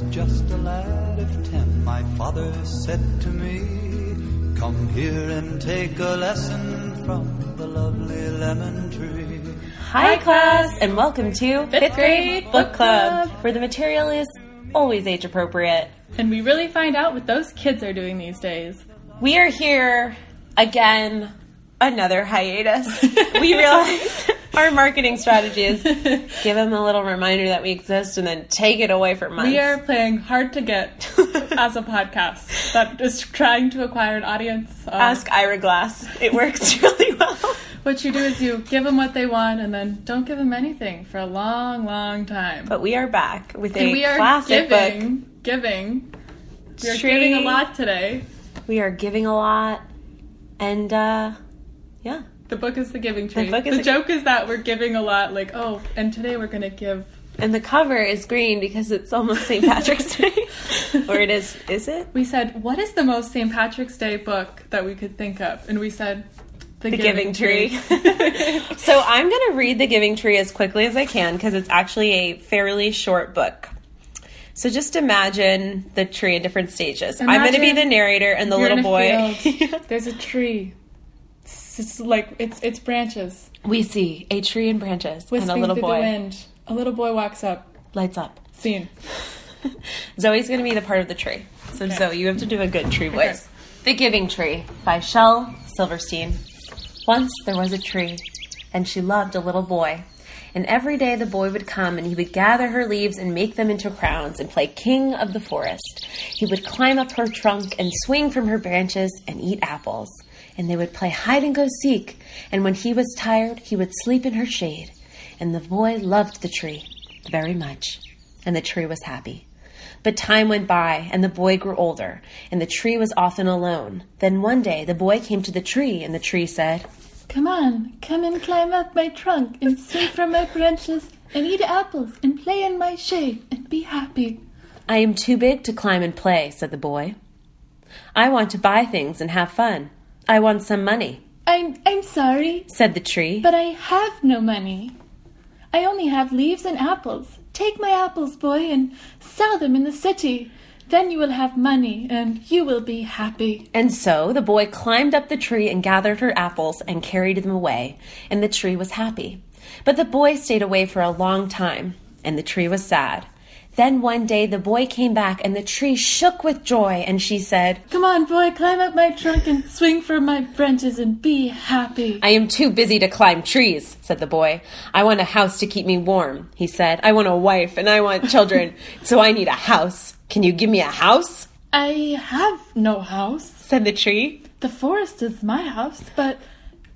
was just a lad of ten, my father said to me, Come here and take a lesson from the lovely lemon tree. Hi, class, and welcome to Fifth Grade Book Club. where the material is always age appropriate. And we really find out what those kids are doing these days. We are here again, another hiatus. we realize our marketing strategy is give them a little reminder that we exist and then take it away for months. We are playing hard to get as a podcast that is trying to acquire an audience. Um, Ask Ira Glass. It works really well. what you do is you give them what they want and then don't give them anything for a long, long time. But we are back with and a we are classic book. giving, giving. We are Tree. giving a lot today. We are giving a lot, and uh, yeah, The book is the giving tree. book is the the- joke is that we're giving a lot. Like, oh, and today we're gonna give. and the cover is green because it's almost St. Patrick's Day, or it is. Is it? We said, what is the most St. Patrick's Day book that we could think of? And we said, The, The Giving Tree. so I'm going to read The Giving Tree as quickly as I can because it's actually a fairly short book. So just imagine the tree in different stages. I'm going to be the narrator and the little boy. There's a tree. It's, like it's it's branches we see a tree and branches and a little boy the wind. A little boy walks up. lights up. Scene. Zoe's going to be the part of the tree. So Okay. Zoe, you have to do a good tree voice. The Giving Tree by Shel Silverstein. Once there was a tree, and she loved a little boy. And every day the boy would come and he would gather her leaves and make them into crowns and play king of the forest. He would climb up her trunk and swing from her branches and eat apples. And they would play hide and go seek. And when he was tired, he would sleep in her shade. And the boy loved the tree very much. And the tree was happy. But time went by, and the boy grew older, and the tree was often alone. Then one day the boy came to the tree, and the tree said, Come on, come and climb up my trunk and swing from my branches and eat apples and play in my shade and be happy. I am too big to climb and play, said the boy. I want to buy things and have fun. I want some money, I'm I'm sorry, said the tree. but I have no money. I only have leaves and apples. Take my apples, boy, and sell them in the city. Then you will have money and you will be happy. And so the boy climbed up the tree and gathered her apples and carried them away, and the tree was happy. But the boy stayed away for a long time, and the tree was sad. Then one day the boy came back, and the tree shook with joy, and she said, Come on, boy, climb up my trunk and swing from my branches and be happy. I am too busy to climb trees, said the boy. I want a house to keep me warm, he said. I want a wife and I want children, so I need a house. Can you give me a house? I have no house. said the tree. The forest is my house, but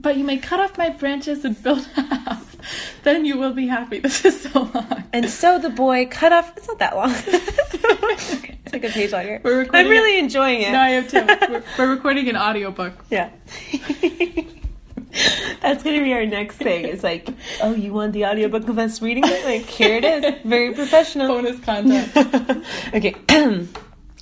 but you may cut off my branches and build a house. Then you will be happy. This is so long. And so the boy cut off. It's not that long. it's like a page longer. We're recording I'm really it- enjoying it. No, I have too. We're, we're recording an audiobook. Yeah. That's gonna be our next thing. It's like, oh, you want the audiobook of us reading it? Like, here it is. Very professional. Bonus content. okay.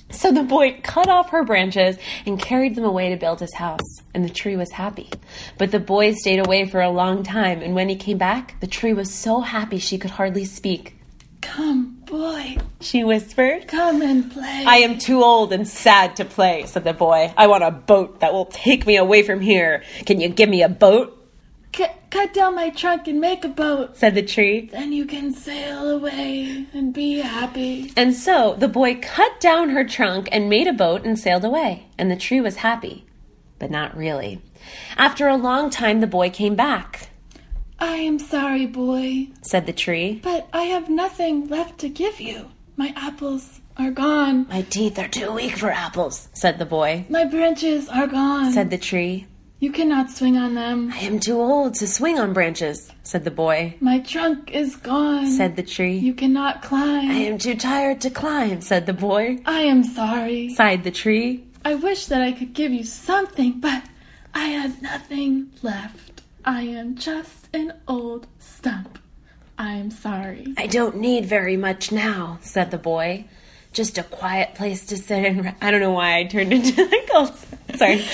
so the boy cut off her branches and carried them away to build his house, and the tree was happy. But the boy stayed away for a long time, and when he came back, the tree was so happy she could hardly speak. Come, boy, She whispered. come and play. I am too old and sad to play, said the boy. I want a boat that will take me away from here. Can you give me a boat? C- cut down my trunk and make a boat. said the tree. Then you can sail away and be happy. And so the boy cut down her trunk and made a boat and sailed away, and the tree was happy. But not really. After a long time, the boy came back, I am sorry, boy, said the tree. but I have nothing left to give you. My apples are gone. My teeth are too weak for apples, said the boy. My branches are gone. Said the tree. You cannot swing on them. I am too old to swing on branches, said the boy. My trunk is gone. Said the tree. you cannot climb. I am too tired to climb, said the boy. I am sorry. Sighed the tree. I wish that I could give you something, but I have nothing left. I am just an old stump. I am sorry. I don't need very much now, said the boy. Just a quiet place to sit and re- I don't know why I turned into like oh sorry.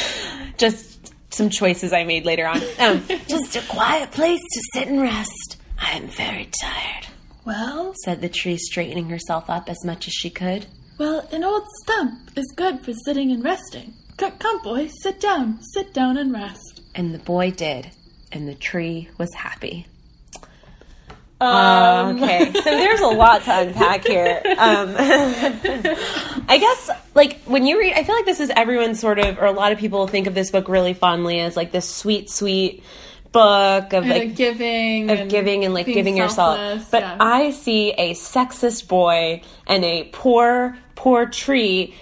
Just some choices I made later on. Um, just a quiet place to sit and rest. I am very tired. Well, said the tree, straightening herself up as much as she could. well, an old stump is good for sitting and resting. C- come, boy, sit down. Sit down and rest. And the boy did, and the tree was happy. Um, okay, so there's a lot to unpack here. Um, I guess, like, when you read, I feel like this is everyone sort of, or a lot of people think of this book really fondly as like this sweet, sweet book of And like giving, of and giving and like giving yourself. But yeah. I see a sexist boy and a poor, poor tree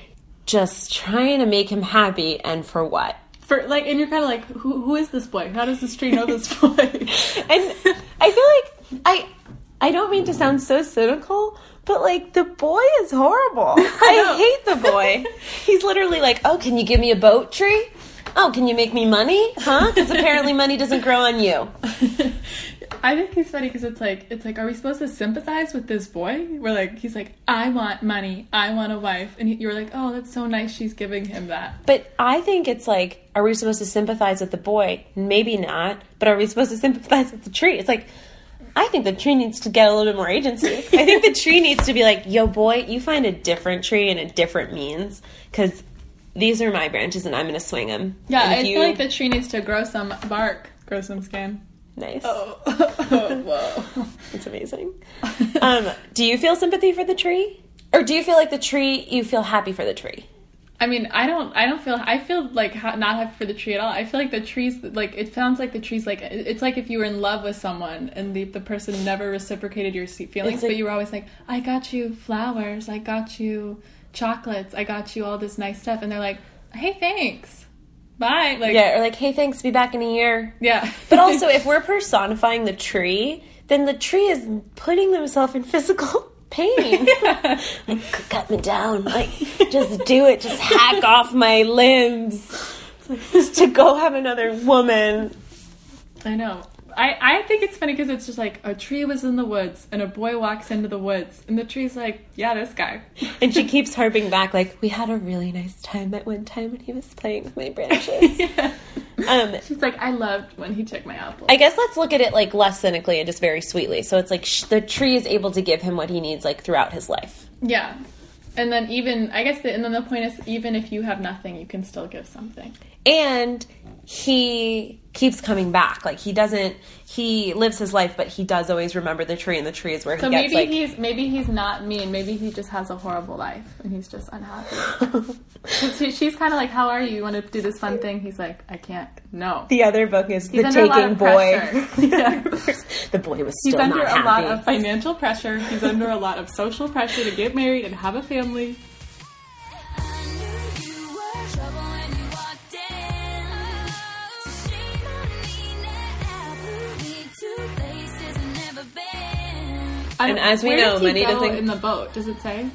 just trying to make him happy, and for what? for like, and you're kind of like, who, who is this boy? How does this tree know this boy? And I feel like I I don't mean to sound so cynical, but like the boy is horrible. I hate the boy. He's literally like, "Oh, can you give me a boat tree? Oh, can you make me money? Huh? Because apparently money doesn't grow on you." I think he's funny because it's like it's like, are we supposed to sympathize with this boy? We're like, he's like, I want money, I want a wife, and you're like, oh, that's so nice, she's giving him that. But I think it's like, are we supposed to sympathize with the boy? Maybe not. But are we supposed to sympathize with the tree? It's like, I think the tree needs to get a little bit more agency. I think the tree needs to be like, yo, boy, you find a different tree and a different means because these are my branches and I'm going to swing them. Yeah, I if feel like the tree needs to grow some bark, grow some skin. Nice. Oh, whoa. It's amazing. um, do you feel sympathy for the tree? Or do you feel like the tree, you feel happy for the tree? I mean, I don't, I don't feel, I feel like ha- not happy for the tree at all. I feel like the trees, like it sounds like the trees, like it's like if you were in love with someone and the the person never reciprocated your feelings, like- but you were always like, I got you flowers, I got you chocolates, I got you all this nice stuff, and they're like, Hey, thanks, bye. Like, Yeah, or like, hey, thanks, be back in a year. yeah. But also, if we're personifying the tree, then the tree is putting themselves in physical pain. like, cut me down. Like, just do it. Just hack off my limbs. Just to go have another woman. I know. I, I think it's funny because it's just like a tree was in the woods and a boy walks into the woods and the tree's like, yeah, this guy. And she keeps harping back, like, we had a really nice time at one time when he was playing with my branches. yeah. Um, She's like, I loved when he took my apple. I guess let's look at it like less cynically and just very sweetly. So it's like sh- the tree is able to give him what he needs like throughout his life. yeah. And then even, I guess, the, and then the point is, even if you have nothing, you can still give something. And he keeps coming back like he doesn't he lives his life but he does always remember the tree and the tree is where he So gets maybe like he's maybe he's not mean. Maybe he just has a horrible life and he's just unhappy. she- she's kind of like, "How are you? You want to do this fun thing?" He's like, "I can't. No." the other book is He's the under a lot taking boy. Yeah. the boy was He's under a happy lot of financial pressure. He's under a lot of social pressure to get married and have a family. And as we know, does he doesn't- in the boat. Does it say?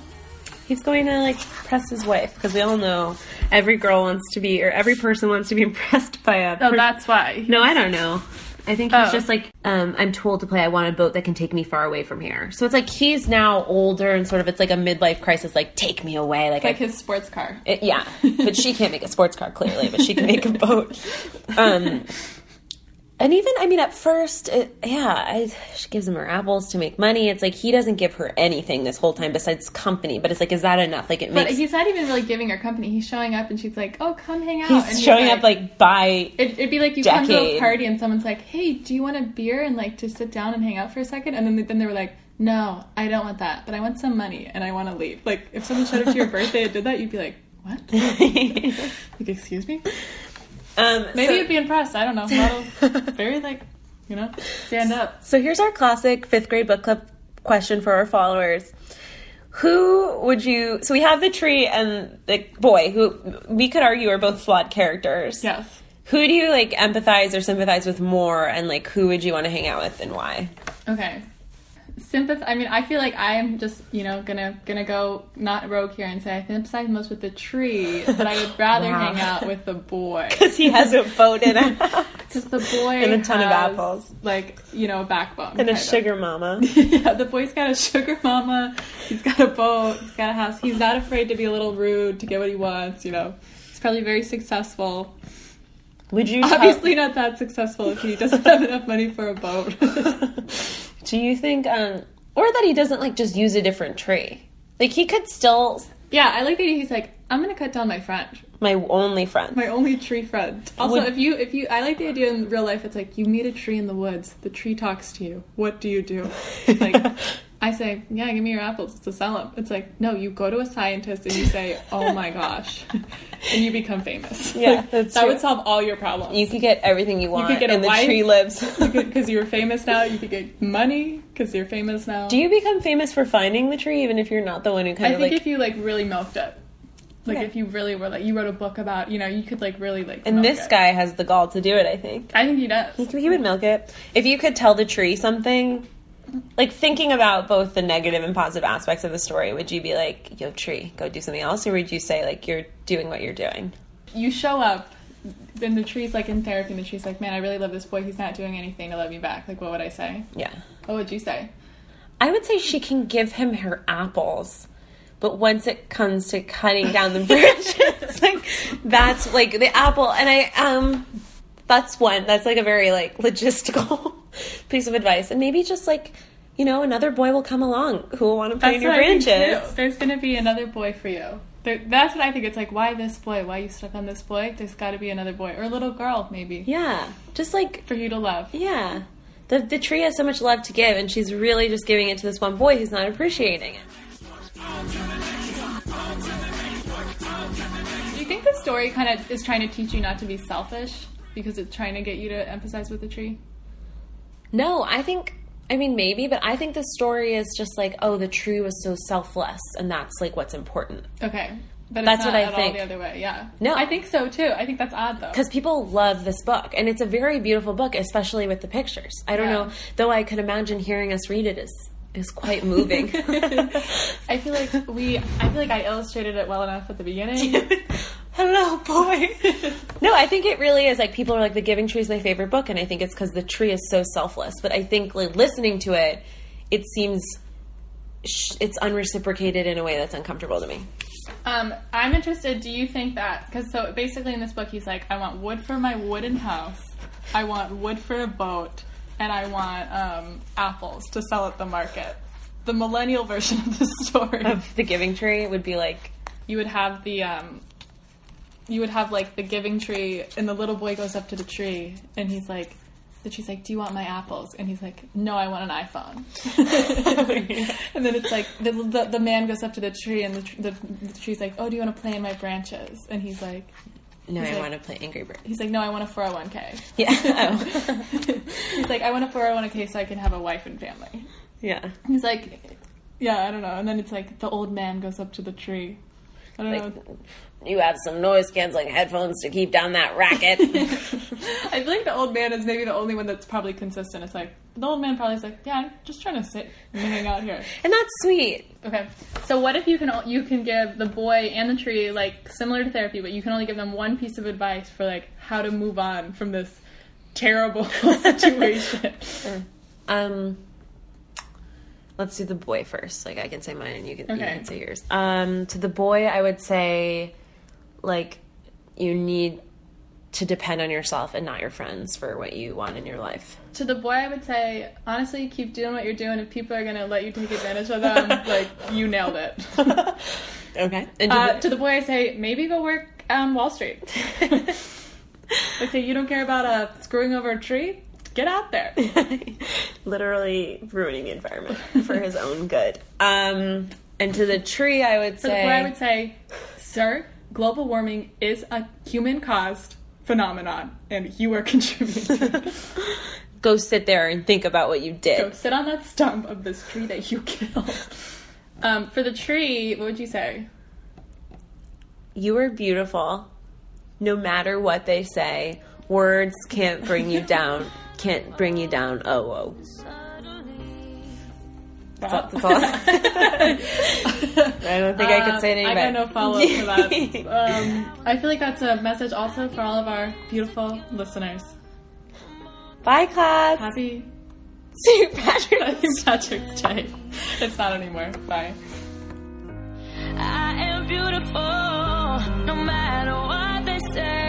he's going to like press his wife because we all know every girl wants to be or every person wants to be impressed by a Oh, per- that's why. no i don't know I think he's Oh. just like, um, I'm told to play. I want a boat that can take me far away from here. So it's like he's now older and sort of it's like a midlife crisis. Like, take me away. Like, Like I his sports car. It, yeah, but she can't make a sports car clearly, but she can make a boat. Um, and even, I mean, at first, it, yeah, I, she gives him her apples to make money. It's like he doesn't give her anything this whole time besides company. But it's like, is that enough? Like it But makes he's not even really giving her company. He's showing up and she's like, "Oh, come hang out." he's and showing up like by It, it'd be like you come to a party and someone's like, "Hey, do you want a beer and like to sit down and hang out for a second? And then then they were like, "No, I don't want that, but I want some money and I want to leave." Like if someone showed up to your birthday and did that, you'd be like, "What? like excuse me?" Um, Maybe so, you'd be impressed. I don't know. Model, very like, you know, stand up. so here's our classic fifth grade book club question for our followers. Who would you? So we have the tree and the boy, who we could argue are both flawed characters. Yes. Who do you like empathize or sympathize with more, and like who would you want to hang out with and why? Okay. Sympath. I mean, I feel like I'm just, you know, gonna gonna go not rogue here and say I sympathize most with the tree, but I would rather Wow. hang out with the boy Because he has a boat in a because the boy And a ton of apples. like you know, a backbone and a kind of. sugar mama. yeah, the boy's got a sugar mama. He's got a boat. He's got a house. He's not afraid to be a little rude to get what he wants. You know, he's probably very successful. Would you tell- Obviously, not that successful if he doesn't have enough money for a boat. Do you think um or that he doesn't like just use a different tree. Like he could still Yeah, I like that he's like, I'm gonna cut down my friend, my only friend. my only tree friend. Also, Would- if you if you, I like the idea in real life. It's like you meet a tree in the woods. The tree talks to you. What do you do? It's like. I say, yeah, give me your apples to sell them. It's like, no, you go to a scientist and you say, oh my gosh, and you become famous. Yeah, Like, that true. would solve all your problems. you could get everything you want. You could get a and the wife. tree lives. because you're famous now. You could get money because you're famous now. Do you become famous for finding the tree, even if you're not the one who kind I of think like? if you like really milked it, like Okay. if you really were like you wrote a book about, you know, you could like really like. and this it. guy has the gall to do it. I think I think he does. he, he would milk it if you could tell the tree something. Like thinking about both the negative and positive aspects of the story, would you be like, "Yo, tree, go do something else," or would you say like you're doing what you're doing? You show up, then the tree's like in therapy, and the tree's like, "Man, I really love this boy. He's not doing anything to love me back." Like, what would I say? Yeah. What would you say? I would say she can give him her apples, but once it comes to cutting down the branches, like that's like the apple. And I um, that's one. That's like a very like logistical piece of advice. And maybe just like you know another boy will come along who will want to play in your what I think, branches. There's gonna be another boy for you. There, that's what I think. It's like, why this boy? Why you stuck on this boy? There's got to be another boy or a little girl, maybe, Yeah, just like for you to love. yeah. The, the tree has so much love to give, and she's really just giving it to this one boy who's not appreciating it. Do you think the story kind of is trying to teach you not to be selfish because it's trying to get you to empathize with the tree? No, I think I mean maybe, but I think the story is just like, oh, the tree was so selfless, and that's like what's important. Okay. But it's That's not what I think. the other way, yeah. No. I think so too. I think that's odd though. Because people love this book, and it's a very beautiful book, especially with the pictures. I don't Yeah. know, though. I could imagine hearing us read it is is quite moving. I feel like we I feel like I illustrated it well enough at the beginning. Hello, boy. no, I think it really is like people are like the Giving Tree is my favorite book, and I think it's because the tree is so selfless. But I think like listening to it, it seems sh- it's unreciprocated in a way that's uncomfortable to me. Um, I'm interested. Do you think that? Because so basically in this book, he's like, I want wood for my wooden house, I want wood for a boat, and I want um, apples to sell at the market. The millennial version of the story. Of the Giving Tree would be like you would have the um, you would have like the giving tree, and the little boy goes up to the tree, and he's like. And she's like, "Do you want my apples?" And he's like, "No, I want an iPhone." and then it's like the, the the man goes up to the tree, and the, tr- the, the tree's like, "Oh, do you want to play in my branches?" And he's like, no, He's I like- want to play Angry Birds. "He's like, no, I want a 401k." Yeah. Oh. He's like, "I want a 401k so I can have a wife and family." yeah. He's like, "Yeah, I don't know." And then it's like the old man goes up to the tree. Like, you have some noise canceling headphones to keep down that racket. I feel like the old man is maybe the only one that's probably consistent. It's like the old man probably is like, yeah, I'm just trying to sit and hang out here. and that's sweet. Okay, so what if you can you can give the boy and the tree like similar to therapy, but you can only give them one piece of advice for like how to move on from this terrible situation. Um, let's do the boy first. Like I can say mine, and you can, you can say yours. Um, to the boy, I would say, like, you need to depend on yourself and not your friends for what you want in your life. to the boy, I would say honestly, keep doing what you're doing. If people are gonna let you take advantage of them, like you nailed it. Okay. And to Uh, the- to the boy, I say maybe go work on Wall Street. I say you don't care about uh, screwing over a tree. Get out there. literally ruining the environment for his own good. Um, and to the tree, I would say, I would say, sir, global warming is a human caused phenomenon, and you are contributing. go sit there and think about what you did. Go sit on that stump of this tree that you killed. Um, for the tree, what would you say? You are beautiful, no matter what they say. Words can't bring you down. Can't bring you down. Oh, oh. That's all. That's all. I don't think I could say it any Um, I better. got no follow up for that. Um, I feel like that's a message also for all of our beautiful listeners. Bye, class. Happy St. Patrick's. St. Patrick's Day. It's not anymore. Bye. I am beautiful, no matter what they say. When